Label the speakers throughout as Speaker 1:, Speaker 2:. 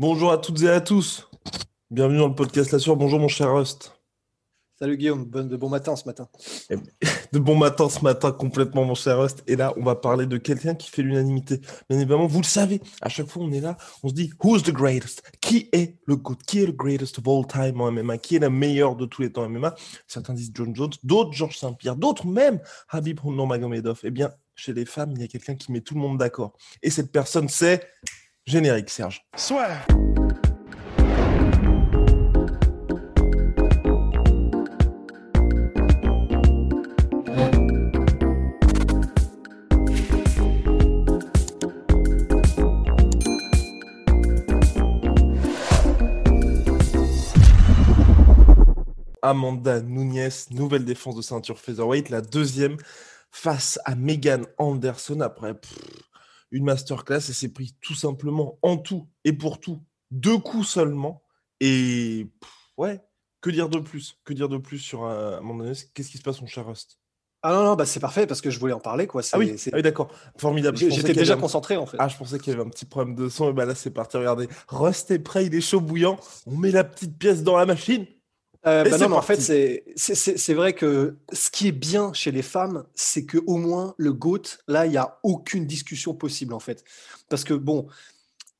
Speaker 1: Bonjour à toutes et à tous. Bienvenue dans le podcast La Sueur. Bonjour mon cher Rust.
Speaker 2: Salut Guillaume, bon, de bon matin ce matin.
Speaker 1: De bon matin ce matin, complètement mon cher Rust. Et là, on va parler de quelqu'un qui fait l'unanimité. Bien évidemment, vous le savez, à chaque fois on est là, on se dit Who's the greatest? Qui est le GOAT Qui est le greatest of all time en MMA Qui est le meilleur de tous les temps en MMA Certains disent John Jones, d'autres Georges Saint-Pierre, d'autres même Habib Nurmagomedov. Eh bien, chez les femmes, il y a quelqu'un qui met tout le monde d'accord. Et cette personne, c'est générique, Serge.
Speaker 3: Soit.
Speaker 1: Amanda Nunes, nouvelle défense de ceinture featherweight, la deuxième face à Megan Anderson après pff, une masterclass. Elle s'est pris tout simplement en tout et pour tout deux coups seulement. Et pff, ouais, que dire de plus? Que dire de plus sur euh, Amanda Nunes Qu'est-ce qui se passe, mon cher Rust
Speaker 2: Ah non, non, bah c'est parfait parce que je voulais en parler. Quoi.
Speaker 1: Ah oui,
Speaker 2: c'est-
Speaker 1: ah oui, d'accord, formidable.
Speaker 2: J'étais déjà
Speaker 1: avait
Speaker 2: concentré en fait.
Speaker 1: Ah, je pensais qu'il y avait un petit problème de son. Et bah là, c'est parti. Regardez, Rust est prêt, il est chaud bouillant. On met la petite pièce dans la machine.
Speaker 2: Euh, bah non, mais en fait, c'est- vrai que ce qui est bien chez les femmes, c'est que au moins le GOAT, là, il n'y a aucune discussion possible en fait. Parce que bon,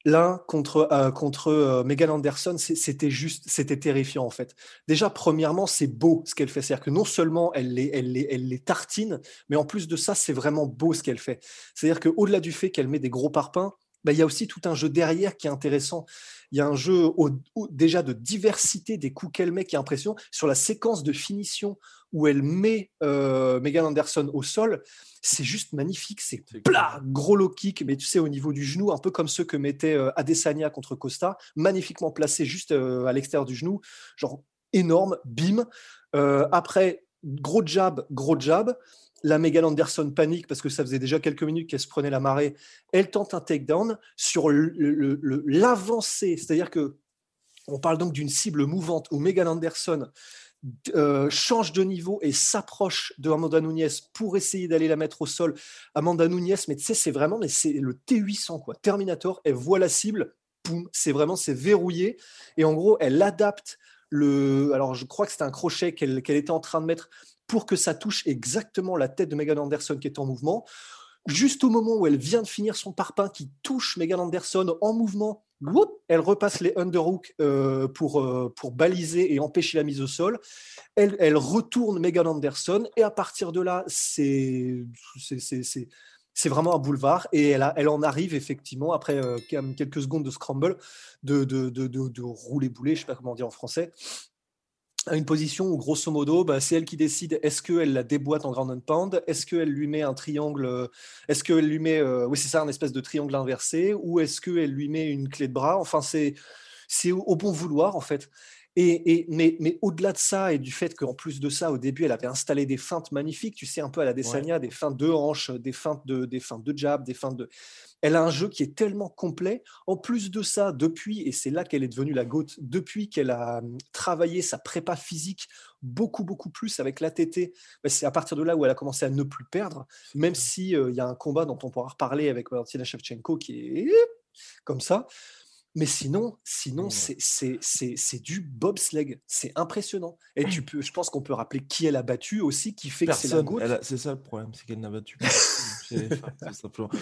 Speaker 2: l'un contre, euh, contre euh, Megan Anderson, c'était juste, c'était terrifiant en fait. Déjà, premièrement, c'est beau ce qu'elle fait. C'est-à-dire que non seulement elle les, elle, les, elle les tartine, mais en plus de ça, c'est vraiment beau ce qu'elle fait. C'est-à-dire qu'au-delà du fait qu'elle met des gros parpaings, bah, il y a aussi tout un jeu derrière qui est intéressant. Il y a un jeu au- au- déjà de diversité des coups qu'elle met qui est impressionnant. Sur la séquence de finition où elle met euh, Megan Anderson au sol, c'est juste magnifique. C'est
Speaker 1: C'est
Speaker 2: plat, gros low kick, mais tu sais, au niveau du genou, un peu comme ceux que mettait euh, Adesanya contre Costa, magnifiquement placé juste euh, à l'extérieur du genou, genre énorme, bim. Euh, après, gros jab, gros jab. La Megan Anderson panique parce que ça faisait déjà quelques minutes qu'elle se prenait la marée. Elle tente un takedown sur l'avancée, c'est-à-dire que on parle donc d'une cible mouvante où Megan Anderson euh, change de niveau et s'approche de Amanda Nunes pour essayer d'aller la mettre au sol. Amanda Nunes, mais tu sais, c'est vraiment mais c'est le T800 quoi. Terminator, elle voit la cible, poum, c'est vraiment c'est verrouillé et en gros elle adapte le. Alors je crois que c'était un crochet qu'elle était en train de mettre pour que ça touche exactement la tête de Megan Anderson qui est en mouvement. Juste au moment où elle vient de finir son parpaing qui touche Megan Anderson en mouvement, elle repasse les underhooks euh, pour, euh, pour baliser et empêcher la mise au sol. Elle, retourne Megan Anderson et à partir de là, c'est vraiment un boulevard et elle, elle en arrive effectivement après euh, quelques secondes de scramble, de, de, de, de, rouler boulet, je sais pas comment dire en français à une position où, grosso modo, bah, c'est elle qui décide est-ce qu'elle la déboîte en ground and pound, est-ce qu'elle lui met un triangle, euh, est-ce qu'elle lui met, euh, oui, c'est ça, un espèce de triangle inversé, ou est-ce qu'elle lui met une clé de bras Enfin, c'est au bon vouloir, en fait. Et, et- mais mais au-delà de ça, et du fait qu'en plus de ça, au début, elle avait installé des feintes magnifiques, tu sais, un peu à la Desania, des feintes de hanches, des feintes de, des feintes de jab, des feintes de. Elle a un jeu qui est tellement complet. En plus de ça, depuis, et c'est là qu'elle est devenue la GOAT, depuis qu'elle a hum, travaillé sa prépa physique beaucoup, beaucoup plus avec l'ATT, bah, c'est à partir de là où elle a commencé à ne plus perdre, même si euh, y a un combat dont on pourra reparler avec Valentina Shevchenko qui est comme ça. Mais sinon, sinon
Speaker 1: Ouais.
Speaker 2: c'est- c'est c'est- c'est du bobsleigh. C'est impressionnant. Et tu peux, je pense qu'on peut rappeler qui elle a battu aussi, qui fait que c'est la
Speaker 1: C'est ça le problème, c'est qu'elle n'a battu personne.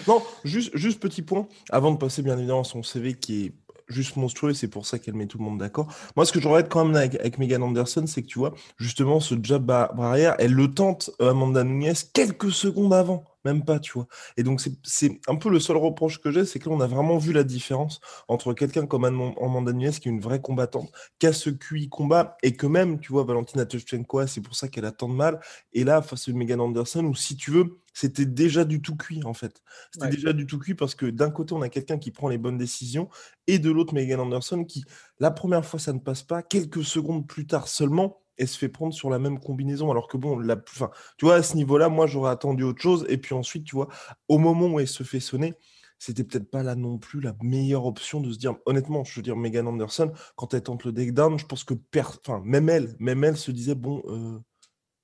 Speaker 1: Non, juste, juste petit point, avant de passer bien évidemment à son CV qui est juste monstrueux, c'est pour ça qu'elle met tout le monde d'accord. Moi, ce que je regrette quand même avec, avec Megan Anderson, c'est que tu vois, justement, ce jab bar- barrière, elle le tente, euh, Amanda Nunes, quelques secondes avant. Même pas, tu vois. Et donc, c'est un peu le seul reproche que j'ai, c'est que là, on a vraiment vu la différence entre quelqu'un comme Amanda Nunes, qui est une vraie combattante, qui a ce QI combat, et que même, tu vois, Valentina Tchevchenko, c'est pour ça qu'elle a tant de mal, et là, face à Megan Anderson, où si tu veux, c'était déjà du tout cuit, en fait. C'était déjà du tout cuit parce que d'un côté, on a quelqu'un qui prend les bonnes décisions, et de l'autre, Megan Anderson, qui, la première fois, ça ne passe pas, quelques secondes plus tard seulement, elle se fait prendre sur la même combinaison. Alors que bon, la, enfin, tu vois, à ce niveau-là, moi, j'aurais attendu autre chose. Et puis ensuite, tu vois, au moment où elle se fait sonner, c'était peut-être pas là non plus la meilleure option de se dire, honnêtement, je veux dire, Megan Anderson, quand elle tente le down, je pense que enfin, même elle, même elle se disait, bon, euh,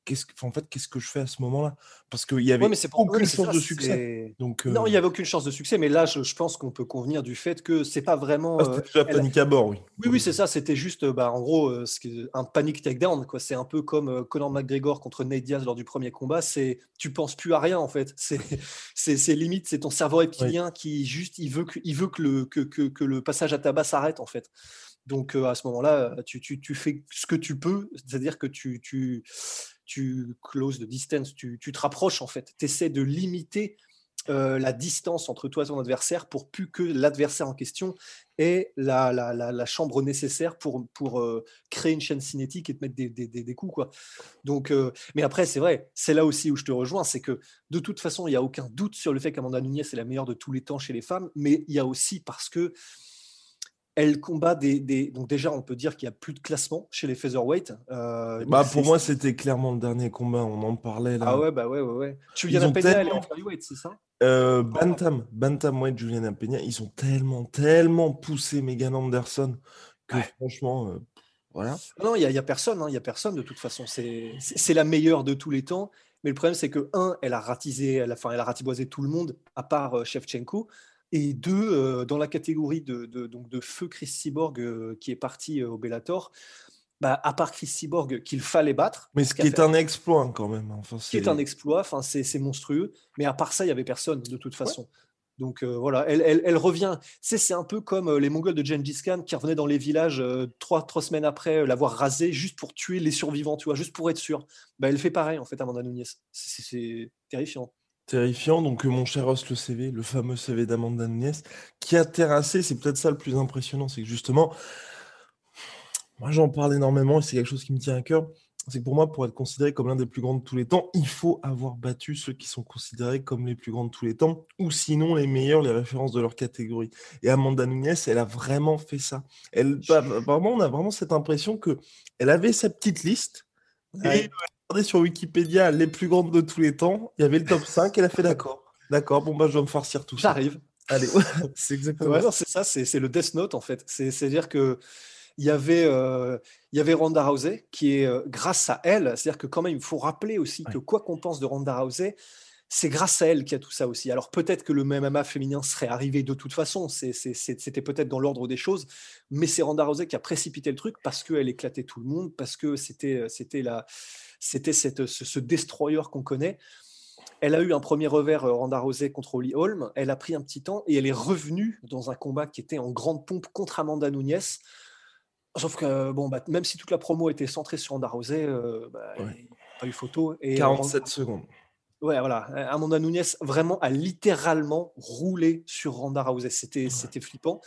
Speaker 1: qu'est-ce en fait, qu'est-ce que je fais à ce moment-là? Parce qu'il y avait aucune chance de succès. Donc,
Speaker 2: Non, il n'y avait aucun chance de succès, mais là, je, pense qu'on peut convenir du fait que c'est pas vraiment.
Speaker 1: Ah, c'était déjà panique à bord, oui.
Speaker 2: Oui, oui, c'est ça. C'était juste, bah, en gros, un panic takedown. Quoi. C'est un peu comme Conor McGregor contre Nate Diaz lors du premier combat. C'est, tu penses plus à rien, en fait. C'est, c'est, limite, c'est ton cerveau reptilien qui juste, il veut que, il veut que le, que, que, que le passage à tabac s'arrête, en fait. Donc à ce moment-là, tu, tu, tu, fais ce que tu peux, c'est-à-dire que tu, tu, tu closes de distance, tu, te rapproches en fait, tu essaies de limiter la distance entre toi et ton adversaire pour plus que l'adversaire en question ait la, la, chambre nécessaire pour, pour créer une chaîne cinétique et te mettre des, des, des, coups. Quoi. Donc, mais après, c'est vrai, c'est là aussi où je te rejoins, c'est que de toute façon, il n'y a aucun doute sur le fait qu'Amanda Nunes est la meilleure de tous les temps chez les femmes, mais il y a aussi parce que elle combat des, Donc déjà, on peut dire qu'il n'y a plus de classement chez les featherweight.
Speaker 1: Euh, bah pour moi, c'était clairement le dernier combat. On en parlait là.
Speaker 2: Ah ouais, bah ouais, ouais, ouais. Juliana Peña, elle est en flyweight, c'est ça?
Speaker 1: Euh, Bantam, Bantamweight, Juliana Peña, ils ont tellement, tellement poussé Megan Anderson que franchement, euh, voilà.
Speaker 2: Non, il n'y a, y a, personne, hein, il y a personne de toute façon. C'est la meilleure de tous les temps. Mais le problème, c'est que, un, elle a ratisé, elle a, elle a ratiboisé tout le monde, à part Shevchenko. Et deux, dans la catégorie de, donc de feu Chris Cyborg qui est parti au Bellator, bah, à part Chris Cyborg qu'il fallait battre.
Speaker 1: Mais ce qui est un exploit hein, quand même.
Speaker 2: Enfin, ce qui est un exploit, enfin, c'est monstrueux. Mais à part ça, il n'y avait personne de toute façon. Donc voilà, elle, elle, revient. C'est un peu comme les Mongols de Gengis Khan qui revenaient dans les villages trois, trois semaines après l'avoir rasé juste pour tuer les survivants, tu vois, juste pour être sûr. Bah, elle fait pareil en fait, Amanda Nunes. C'est terrifiant.
Speaker 1: Terrifiant, donc euh, mon cher Os, le CV, le fameux CV d'Amanda Nunes, qui a terrassé, c'est peut-être ça le plus impressionnant, c'est que justement, moi j'en parle énormément et c'est quelque chose qui me tient à cœur, c'est que pour moi, pour être considéré comme l'un des plus grands de tous les temps, il faut avoir battu ceux qui sont considérés comme les plus grands de tous les temps, ou sinon les meilleurs, les références de leur catégorie. Et Amanda Nunes, elle a vraiment fait ça. Elle, bah, vraiment, on a vraiment cette impression que elle avait sa petite liste, sur Wikipédia les plus grandes de tous les temps, il y avait le top 5, elle a fait d'accord. D'accord, bon bah je vais me farcir tout
Speaker 2: ça. J'arrive.
Speaker 1: Allez, c'est exactement
Speaker 2: C'est ça, c'est le Death Note en fait. C'est-à-dire que il y avait, euh, il y avait Ronda Rousey qui est euh, grâce à elle, c'est-à-dire que quand même il faut rappeler aussi que quoi qu'on pense de Ronda Rousey, c'est grâce à elle qu'il y a tout ça aussi. Alors peut-être que le MMA féminin serait arrivé de toute façon, c'était peut-être dans l'ordre des choses, mais c'est Ronda Rousey qui a précipité le truc parce qu'elle éclatait tout le monde, parce que c'était c'était la c'était ce, ce, destroyer qu'on connaît. Elle a eu un premier revers euh, Ronda Rousey contre Holly Holm. Elle a pris un petit temps et elle est revenue dans un combat qui était en grande pompe contre Amanda Nunes. Sauf que, bon, bah, même si toute la promo était centrée sur Ronda Rousey, euh, bah, pas eu photo.
Speaker 1: Et 47 secondes.
Speaker 2: Ouais, voilà. Amanda Nunes vraiment a littéralement roulé sur Ronda Rousey. C'était, c'était flippant.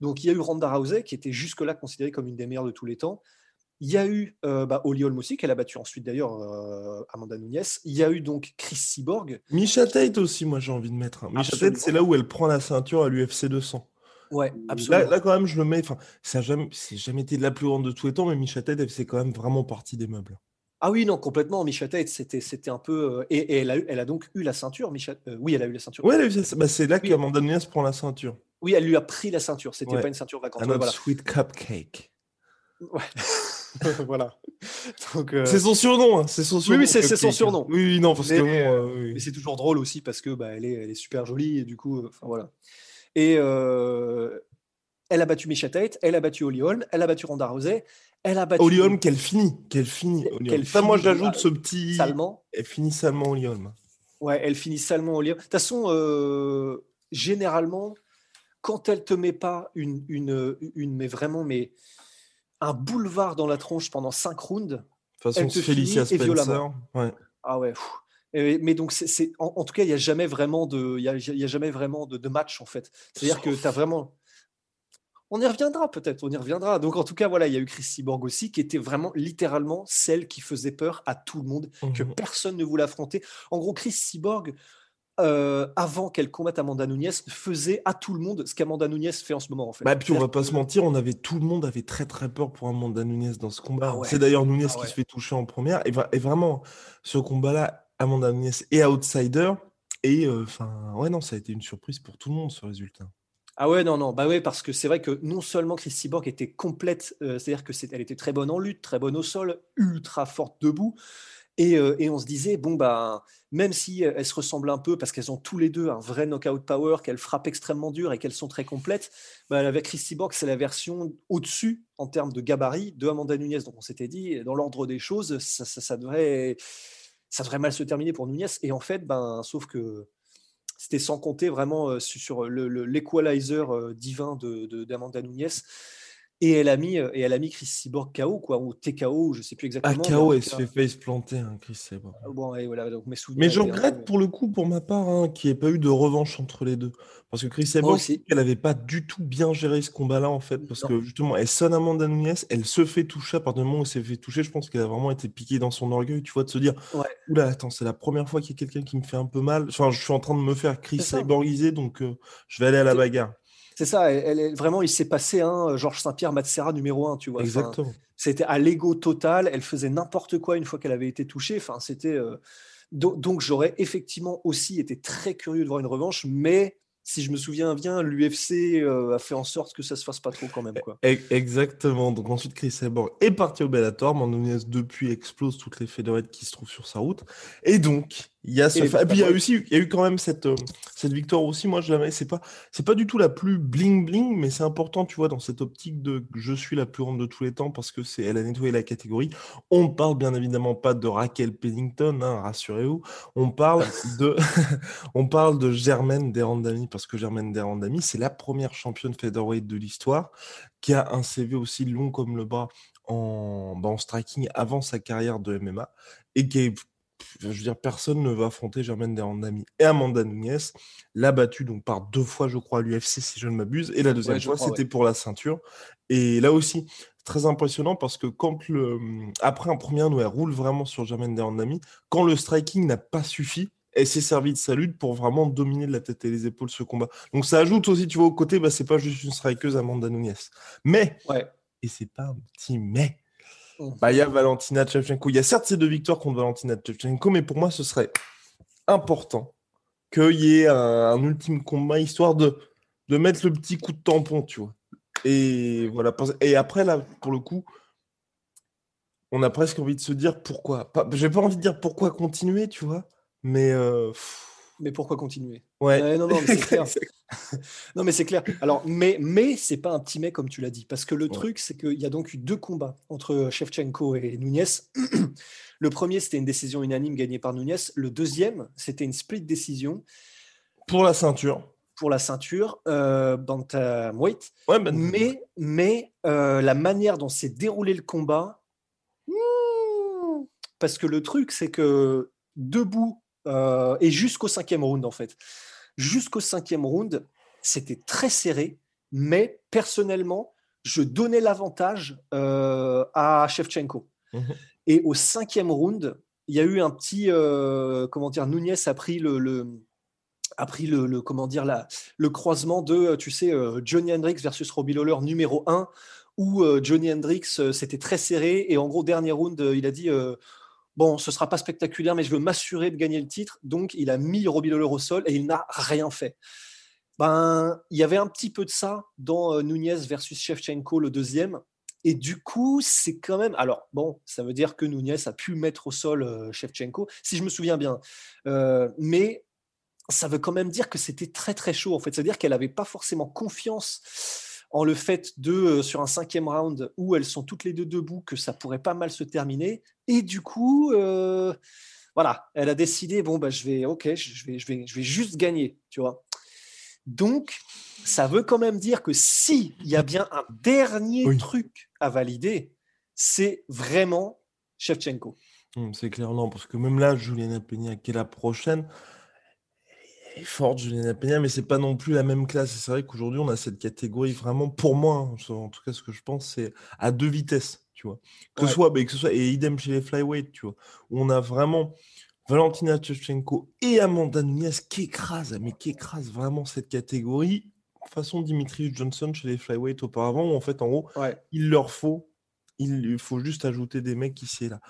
Speaker 2: Donc il y a eu Ronda Rousey qui était jusque-là considérée comme une des meilleures de tous les temps. Il y a eu euh, bah, aussi, qu'elle a battu ensuite d'ailleurs euh, Amanda Nunes. Il y a eu donc Chris Cyborg.
Speaker 1: Misha Tate aussi, moi j'ai envie de mettre. Misha Tate, c'est là où elle prend la ceinture à l'UFC 200.
Speaker 2: Ouais, absolument.
Speaker 1: Là, quand même, je le mets. Enfin, ça n'a jamais, jamais été de la plus grande de tous les temps, mais Misha Tate, c'est quand même vraiment partie des meubles.
Speaker 2: Ah oui, non, complètement. Misha Tate, c'était, c'était un peu. Euh, et, elle, a elle a donc eu la ceinture, Misha... oui, elle a eu la ceinture.
Speaker 1: Oui, bah, c'est là qu'Amanda Nunes prend la ceinture.
Speaker 2: Oui, elle lui a pris la ceinture. C'était pas une ceinture vacante.
Speaker 1: Un sweet cupcake.
Speaker 2: Ouais. voilà.
Speaker 1: Euh, c'est son surnom. Hein, c'est son surnom.
Speaker 2: Oui, c'est son surnom.
Speaker 1: Oui, non, parce
Speaker 2: mais,
Speaker 1: que
Speaker 2: euh, c'est toujours drôle aussi parce que bah, elle, est, elle est super jolie et du coup, euh, enfin voilà. Et elle a battu Misha Tate, elle a battu Holly Holm, elle a battu Ronda Rousey, elle a battu.
Speaker 1: Holly Holm qu'elle finit, qu'elle finit. Ça, moi, j'ajoute ce petit.
Speaker 2: Salement.
Speaker 1: Elle finit salement Holly Holm.
Speaker 2: Ouais, elle finit salement Holly Holm. De toute façon, généralement, quand elle te met pas une, une, une mais vraiment, mais un boulevard dans la tronche pendant 5 rounds. De
Speaker 1: toute façon, Félicia Spencer.
Speaker 2: Ah ouais. mais donc, c'est, en, tout cas, il n'y a jamais vraiment de, y a, y a jamais vraiment de, de match en fait. C'est-à-dire que tu as vraiment, on y reviendra peut-être, on y reviendra. Donc en tout cas, voilà, il y a eu Chris Cyborg aussi, qui était vraiment littéralement celle qui faisait peur à tout le monde, que mmh personne ne voulait affronter. En gros, Chris Cyborg, euh, avant qu'elle combatte Amanda Nunes, faisait à tout le monde ce qu'Amanda Nunes fait en ce moment. En fait.
Speaker 1: Bah, puis on va pas se mentir, on avait tout le monde avait très très peur pour Amanda Nunes dans ce combat. Ah C'est d'ailleurs Nunes ah qui se fait toucher en première. Et, et vraiment, ce combat-là, Amanda Nunes est outsider. Et euh, enfin, ouais, non, ça a été une surprise pour tout le monde ce résultat.
Speaker 2: Ah ouais, non, non, bah ouais, parce que c'est vrai que non seulement Chris Cyborg était complète, euh, c'est-à-dire que elle était très bonne en lutte, très bonne au sol, ultra forte debout, et, euh, et on se disait, bon, bah, même si elles se ressemblent un peu, parce qu'elles ont tous les deux un vrai knockout power, qu'elles frappent extrêmement dur et qu'elles sont très complètes, bah, avec Chris Cyborg, c'est la version au-dessus en termes de gabarit de Amanda Nunes. Donc on s'était dit, dans l'ordre des choses, ça, devrait, ça devrait mal se terminer pour Nunes, et en fait, ben, sauf que c'était sans compter vraiment euh, sur euh, divin d'Amanda de, Nunes. Et elle a mis, euh, et elle a mis Chris Cyborg KO, quoi, ou TKO, je sais plus ah, exactement.
Speaker 1: Ah, KO, elle se fait face planter, hein, Chris Cyborg.
Speaker 2: Ah, bon, voilà, donc mes
Speaker 1: mais je regrette pour le coup, pour ma part, hein, qu'il n'y ait pas eu de revanche entre les deux. Parce que Chris Cyborg, elle n'avait pas du tout bien géré ce combat-là, en fait. Parce que justement, elle sonne Amanda Nunes, elle se fait toucher. À partir du moment où elle s'est fait toucher, je pense qu'elle a vraiment été piquée dans son orgueil, tu vois, de se dire ouais. Oula, attends, c'est la première fois qu'il y a quelqu'un qui me fait un peu mal. Enfin, je suis en train de me faire Chris Cyborgiser, donc je vais aller à la bagarre.
Speaker 2: C'est ça, elle, vraiment, il s'est passé un Georges Saint-Pierre Matsera numéro un, tu vois.
Speaker 1: Exactement.
Speaker 2: c'était à l'ego total, elle faisait n'importe quoi une fois qu'elle avait été touchée. Enfin, c'était. Euh, donc, j'aurais effectivement aussi été très curieux de voir une revanche, mais si je me souviens bien, l'UFC euh, a fait en sorte que ça se fasse pas trop quand même. Quoi.
Speaker 1: Exactement. Donc ensuite, Chris Cyborg est parti au Bellator. Mandonias depuis explose toutes les fédérettes qui se trouvent sur sa route. Et donc, il y a ce et, puis il y a aussi, il y a eu quand même cette, euh, cette victoire aussi. Moi, je la c'est pas, c'est pas du tout la plus bling bling, mais c'est important, tu vois, dans cette optique de je suis la plus grande de tous les temps parce que c'est, elle a nettoyé la catégorie. On ne parle bien évidemment pas de Raquel Pennington, hein, rassurez-vous. On parle de, on parle de Germaine Derandami parce que Germaine Derandami, c'est la première championne featherweight de l'histoire qui a un CV aussi long comme le bras en, bah, en striking avant sa carrière de MMA et qui est je veux dire, personne ne va affronter Germaine Derandami et Amanda Nunes. L'a battue donc par deux fois, je crois, à l'UFC, si je ne m'abuse. Et la deuxième fois, c'était pour la ceinture. Et là aussi, très impressionnant parce que quand le... après un premier où elle roule vraiment sur Germaine Derandami, quand le striking n'a pas suffi, elle s'est servie de sa lutte pour vraiment dominer de la tête et les épaules ce combat. Donc ça ajoute aussi, tu vois, au côté, bah, c'est pas juste une strikeuse Amanda Nunes. Mais,
Speaker 2: ouais.
Speaker 1: et c'est pas un petit mais, il y a Valentina Shevchenko. Il y a certes ces deux victoires contre Valentina Shevchenko, mais pour moi, ce serait important qu'il y ait un, ultime combat, histoire de, de mettre le petit coup de tampon, tu vois. Et voilà. Et après, là, pour le coup, on a presque envie de se dire pourquoi. J'ai pas envie de dire pourquoi continuer, tu vois, mais. Euh,
Speaker 2: mais pourquoi continuer?
Speaker 1: Ouais.
Speaker 2: non, non, mais c'est clair. non, mais c'est clair. Alors, mais, mais c'est pas un petit mais comme tu l'as dit, parce que le truc, c'est qu'il y a donc eu deux combats entre Shevchenko et Nunez. le premier, c'était une décision unanime gagnée par Nunez. Le deuxième, c'était une split décision
Speaker 1: pour la ceinture.
Speaker 2: Pour la ceinture, euh, bantamweight.
Speaker 1: Ouais,
Speaker 2: mais mais euh, la manière dont s'est déroulé le combat, hmm, parce que le truc, c'est que debout euh, et jusqu'au cinquième round en fait. Jusqu'au cinquième round, c'était très serré, mais personnellement, je donnais l'avantage euh, à Shevchenko. Mhm. Et au cinquième round, il y a eu un petit, euh, comment dire, Nunez a pris le, a pris le, comment dire la, le croisement de, tu sais, Johnny Hendricks versus Robbie Lawler numéro 1, où Johnny Hendricks c'était très serré et en gros dernier round, il a dit bon, ce sera pas spectaculaire, mais je veux m'assurer de gagner le titre. Donc, il a mis Robbie Lawler au sol et il n'a rien fait. Ben, il y avait un petit peu de ça dans euh, Nunez versus Shevchenko, le deuxième. Et du coup, c'est quand même. Alors, bon, ça veut dire que Nunez a pu mettre au sol euh, Shevchenko, si je me souviens bien. Euh, mais ça veut quand même dire que c'était très, très chaud, en fait. C'est-à-dire qu'elle n'avait pas forcément confiance en le fait de, euh, sur un cinquième round où elles sont toutes les deux debout, que ça pourrait pas mal se terminer. Et du coup, euh, voilà, elle a décidé, bon, bah, je vais, ok, je vais, je vais, je vais juste gagner, tu vois. Donc, ça veut quand même dire que s'il y a bien un dernier truc à valider, c'est vraiment Shevchenko.
Speaker 1: Mmh, c'est clair, non, parce que même là, Juliana Peña, qui est la prochaine, est forte, Juliana Peña, mais c'est pas non plus la même classe. Et c'est vrai qu'aujourd'hui, on a cette catégorie vraiment, pour moi, hein, en tout cas, ce que je pense, c'est à deux vitesses, tu vois. Que, ce soit, mais que ce soit, et idem chez les flyweight, tu vois, où on a vraiment Valentina Tchevchenko et Amanda Nunes qui écrasent, mais qui écrasent vraiment cette catégorie. Façon Dimitri Johnson chez les flyweight auparavant, où en fait, en gros, il leur faut, il faut juste ajouter des mecs ici et là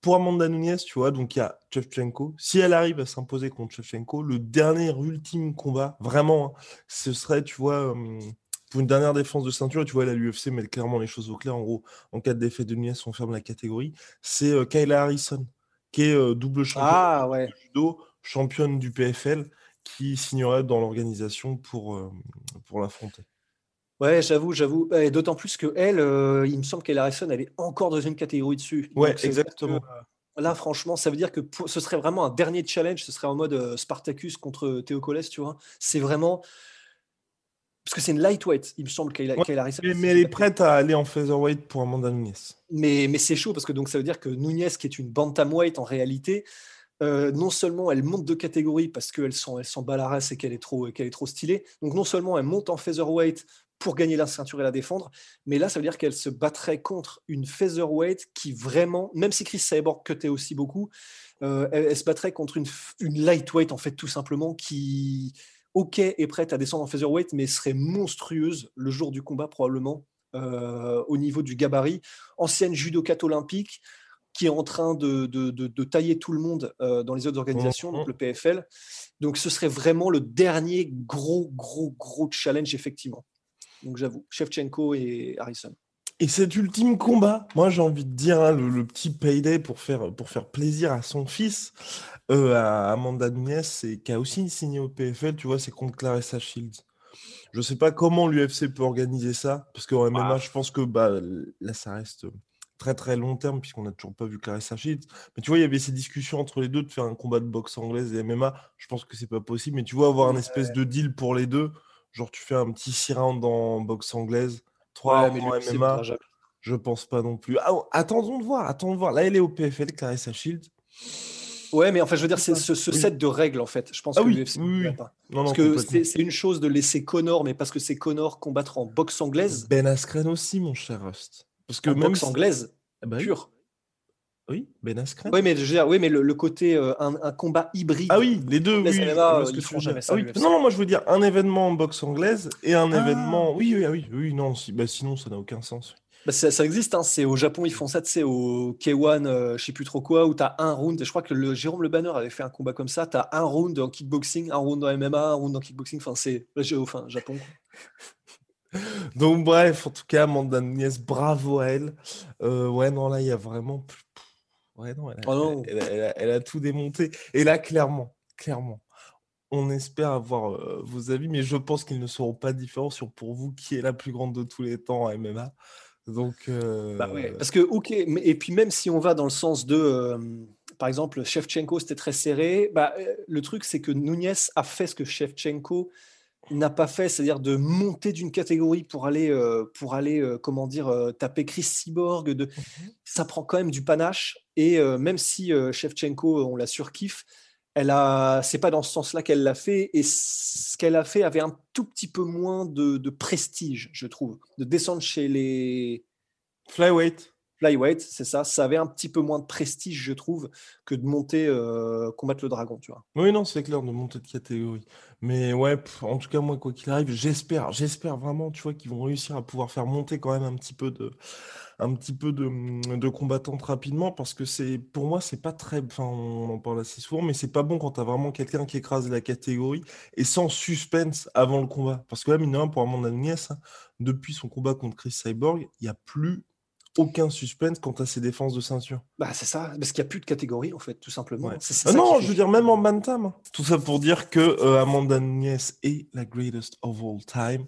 Speaker 1: pour Amanda Nunes, tu vois, donc il y a Chevchenko. Si elle arrive à s'imposer contre Chevchenko, le dernier ultime combat, vraiment, hein, ce serait, tu vois, pour une dernière défense de ceinture, tu vois, la l'UFC met clairement les choses au clair. En gros, en cas de défaite de Nunes, on ferme la catégorie. C'est euh, Kayla Harrison, qui est euh, double championne
Speaker 2: ah,
Speaker 1: du judo, championne du PFL, qui signerait dans l'organisation pour, euh, pour l'affronter.
Speaker 2: Ouais, j'avoue, j'avoue. Et d'autant plus que elle, euh, il me semble qu'elle Harrison, elle est encore dans une catégorie dessus.
Speaker 1: Ouais, exactement.
Speaker 2: Euh, là, franchement, ça veut dire que ce serait vraiment un dernier challenge. Ce serait en mode euh, Spartacus contre Théo Colès, tu vois. C'est vraiment. Parce que c'est une lightweight, il me semble, qu'elle Harrison.
Speaker 1: Mais, elle est prête à aller en featherweight pour Amanda Nunes.
Speaker 2: Mais, mais c'est chaud parce que donc ça veut dire que Nunes, qui est une bantamweight en réalité, non seulement elle monte de catégorie parce qu'elle s'en elle bat la race et qu'elle est trop qu'elle est trop stylée. Donc non seulement elle monte en featherweight pour gagner la ceinture et la défendre. Mais là, ça veut dire qu'elle se battrait contre une featherweight qui vraiment, même si Chris Cyborg cutait aussi beaucoup, euh, elle, se battrait contre une, une, lightweight, en fait, tout simplement, qui, ok, est prête à descendre en featherweight, mais serait monstrueuse le jour du combat, probablement, euh, au niveau du gabarit. Ancienne judocate olympique, qui est en train de, de, de, tailler tout le monde euh, dans les autres organisations, donc mmh. le PFL. Donc ce serait vraiment le dernier gros, gros, gros challenge, effectivement. Donc j'avoue, Shevchenko et Harrison.
Speaker 1: Et cet ultime combat, moi j'ai envie de dire hein, le, petit payday pour faire, pour faire plaisir à son fils, euh, à Amanda Nunes, qui a aussi signé au PFL, tu vois, c'est contre Clarissa Shields. Je sais pas comment l'UFC peut organiser ça, parce qu'en MMA, je pense que bah, là ça reste très très long terme, puisqu'on n'a toujours pas vu Clarissa Shields. Mais tu vois, il y avait ces discussions entre les deux de faire un combat de boxe anglaise et MMA. Je pense que c'est pas possible, mais tu vois, avoir un espèce de deal pour les deux. Genre, tu fais un petit 6 rounds en boxe anglaise, 3 ouais, en MMA. Je pense pas non plus. Ah, attendons de voir, attendons de voir. Là, elle est au PFL, Clarissa Shield.
Speaker 2: Ouais, mais en fait, je veux dire, c'est ce, set de règles, en fait. Je pense
Speaker 1: ah,
Speaker 2: que
Speaker 1: oui, oui,
Speaker 2: pas. parce que c'est une chose de laisser Connor, mais parce que c'est Connor combattre en boxe anglaise.
Speaker 1: Ben Askren aussi, mon cher Rust.
Speaker 2: Parce que en boxe anglaise, ah bah pure.
Speaker 1: Oui, Ben Askren.
Speaker 2: Oui, mais, je veux dire, oui, mais le, côté euh, un, combat hybride.
Speaker 1: Ah oui, les deux. Oui, jamais ça, Non, moi je veux dire un événement en boxe anglaise et un ah. événement. Oui, oui, oui, oui, non, si, bah, sinon ça n'a aucun sens.
Speaker 2: Bah, ça, existe, hein, c'est au Japon, ils font ça, tu sais, au K1, euh, je sais plus trop quoi, où tu as un round, je crois que le, Jérôme Le Banner avait fait un combat comme ça, tu as un round en kickboxing, un round en MMA, un round en kickboxing, enfin c'est enfin, Japon.
Speaker 1: Donc bref, en tout cas, Amanda Nunes, bravo à elle. Euh, ouais, non, là, il y a vraiment Ouais, non, oh elle a, tout démonté. Et là, clairement, clairement, on espère avoir euh, vos avis, mais je pense qu'ils ne seront pas différents sur pour vous qui est la plus grande de tous les temps en MMA. Donc, euh,
Speaker 2: bah parce que, ok, et puis même si on va dans le sens de, euh, par exemple, Shevchenko, c'était très serré, bah, le truc, c'est que Nunez a fait ce que Shevchenko n'a pas fait, c'est-à-dire de monter d'une catégorie pour aller, euh, pour aller euh, comment dire, euh, taper Chris Cyborg. De... Mmh ça prend quand même du panache. Et même si Shevchenko, on la surkiffe, elle a, c'est pas dans ce sens-là qu'elle l'a fait. Et ce qu'elle a fait avait un tout petit peu moins de, de prestige, je trouve, de descendre chez les
Speaker 1: flyweight.
Speaker 2: Flyweight, c'est ça. Ça avait un petit peu moins de prestige, je trouve, que de monter euh, combattre le dragon, tu vois.
Speaker 1: Oui, non, c'est clair, de monter de catégorie. Mais ouais, en tout cas, moi, quoi qu'il arrive, j'espère, j'espère vraiment, tu vois, qu'ils vont réussir à pouvoir faire monter quand même un petit peu de, un combattantes rapidement, parce que c'est, pour moi, c'est pas très, enfin, on en parle assez souvent, mais c'est pas bon quand tu as vraiment quelqu'un qui écrase la catégorie et sans suspense avant le combat. Parce que là, pour Amanda Nunes, hein, depuis son combat contre Chris Cyborg, il n'y a plus aucun suspense quant à ses défenses de ceinture.
Speaker 2: Bah c'est ça, parce qu'il n'y a plus de catégorie en fait, tout simplement.
Speaker 1: Ah non, je veux dire même en bantam. Hein. Tout ça pour dire que euh, Amanda Nunes est la greatest of all time.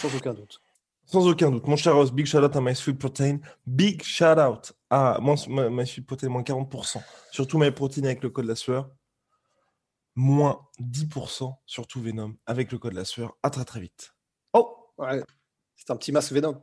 Speaker 2: Sans aucun doute.
Speaker 1: Sans aucun doute. Mon cher Ross, big shout out à My Sweet Protein. Big shout out à My Sweet Protein, moins 40%. Surtout My Protein avec le code la sueur. Moins 10% surtout Venom avec le code la sueur. À très très vite.
Speaker 2: Oh ouais. C'est un petit masque Venom.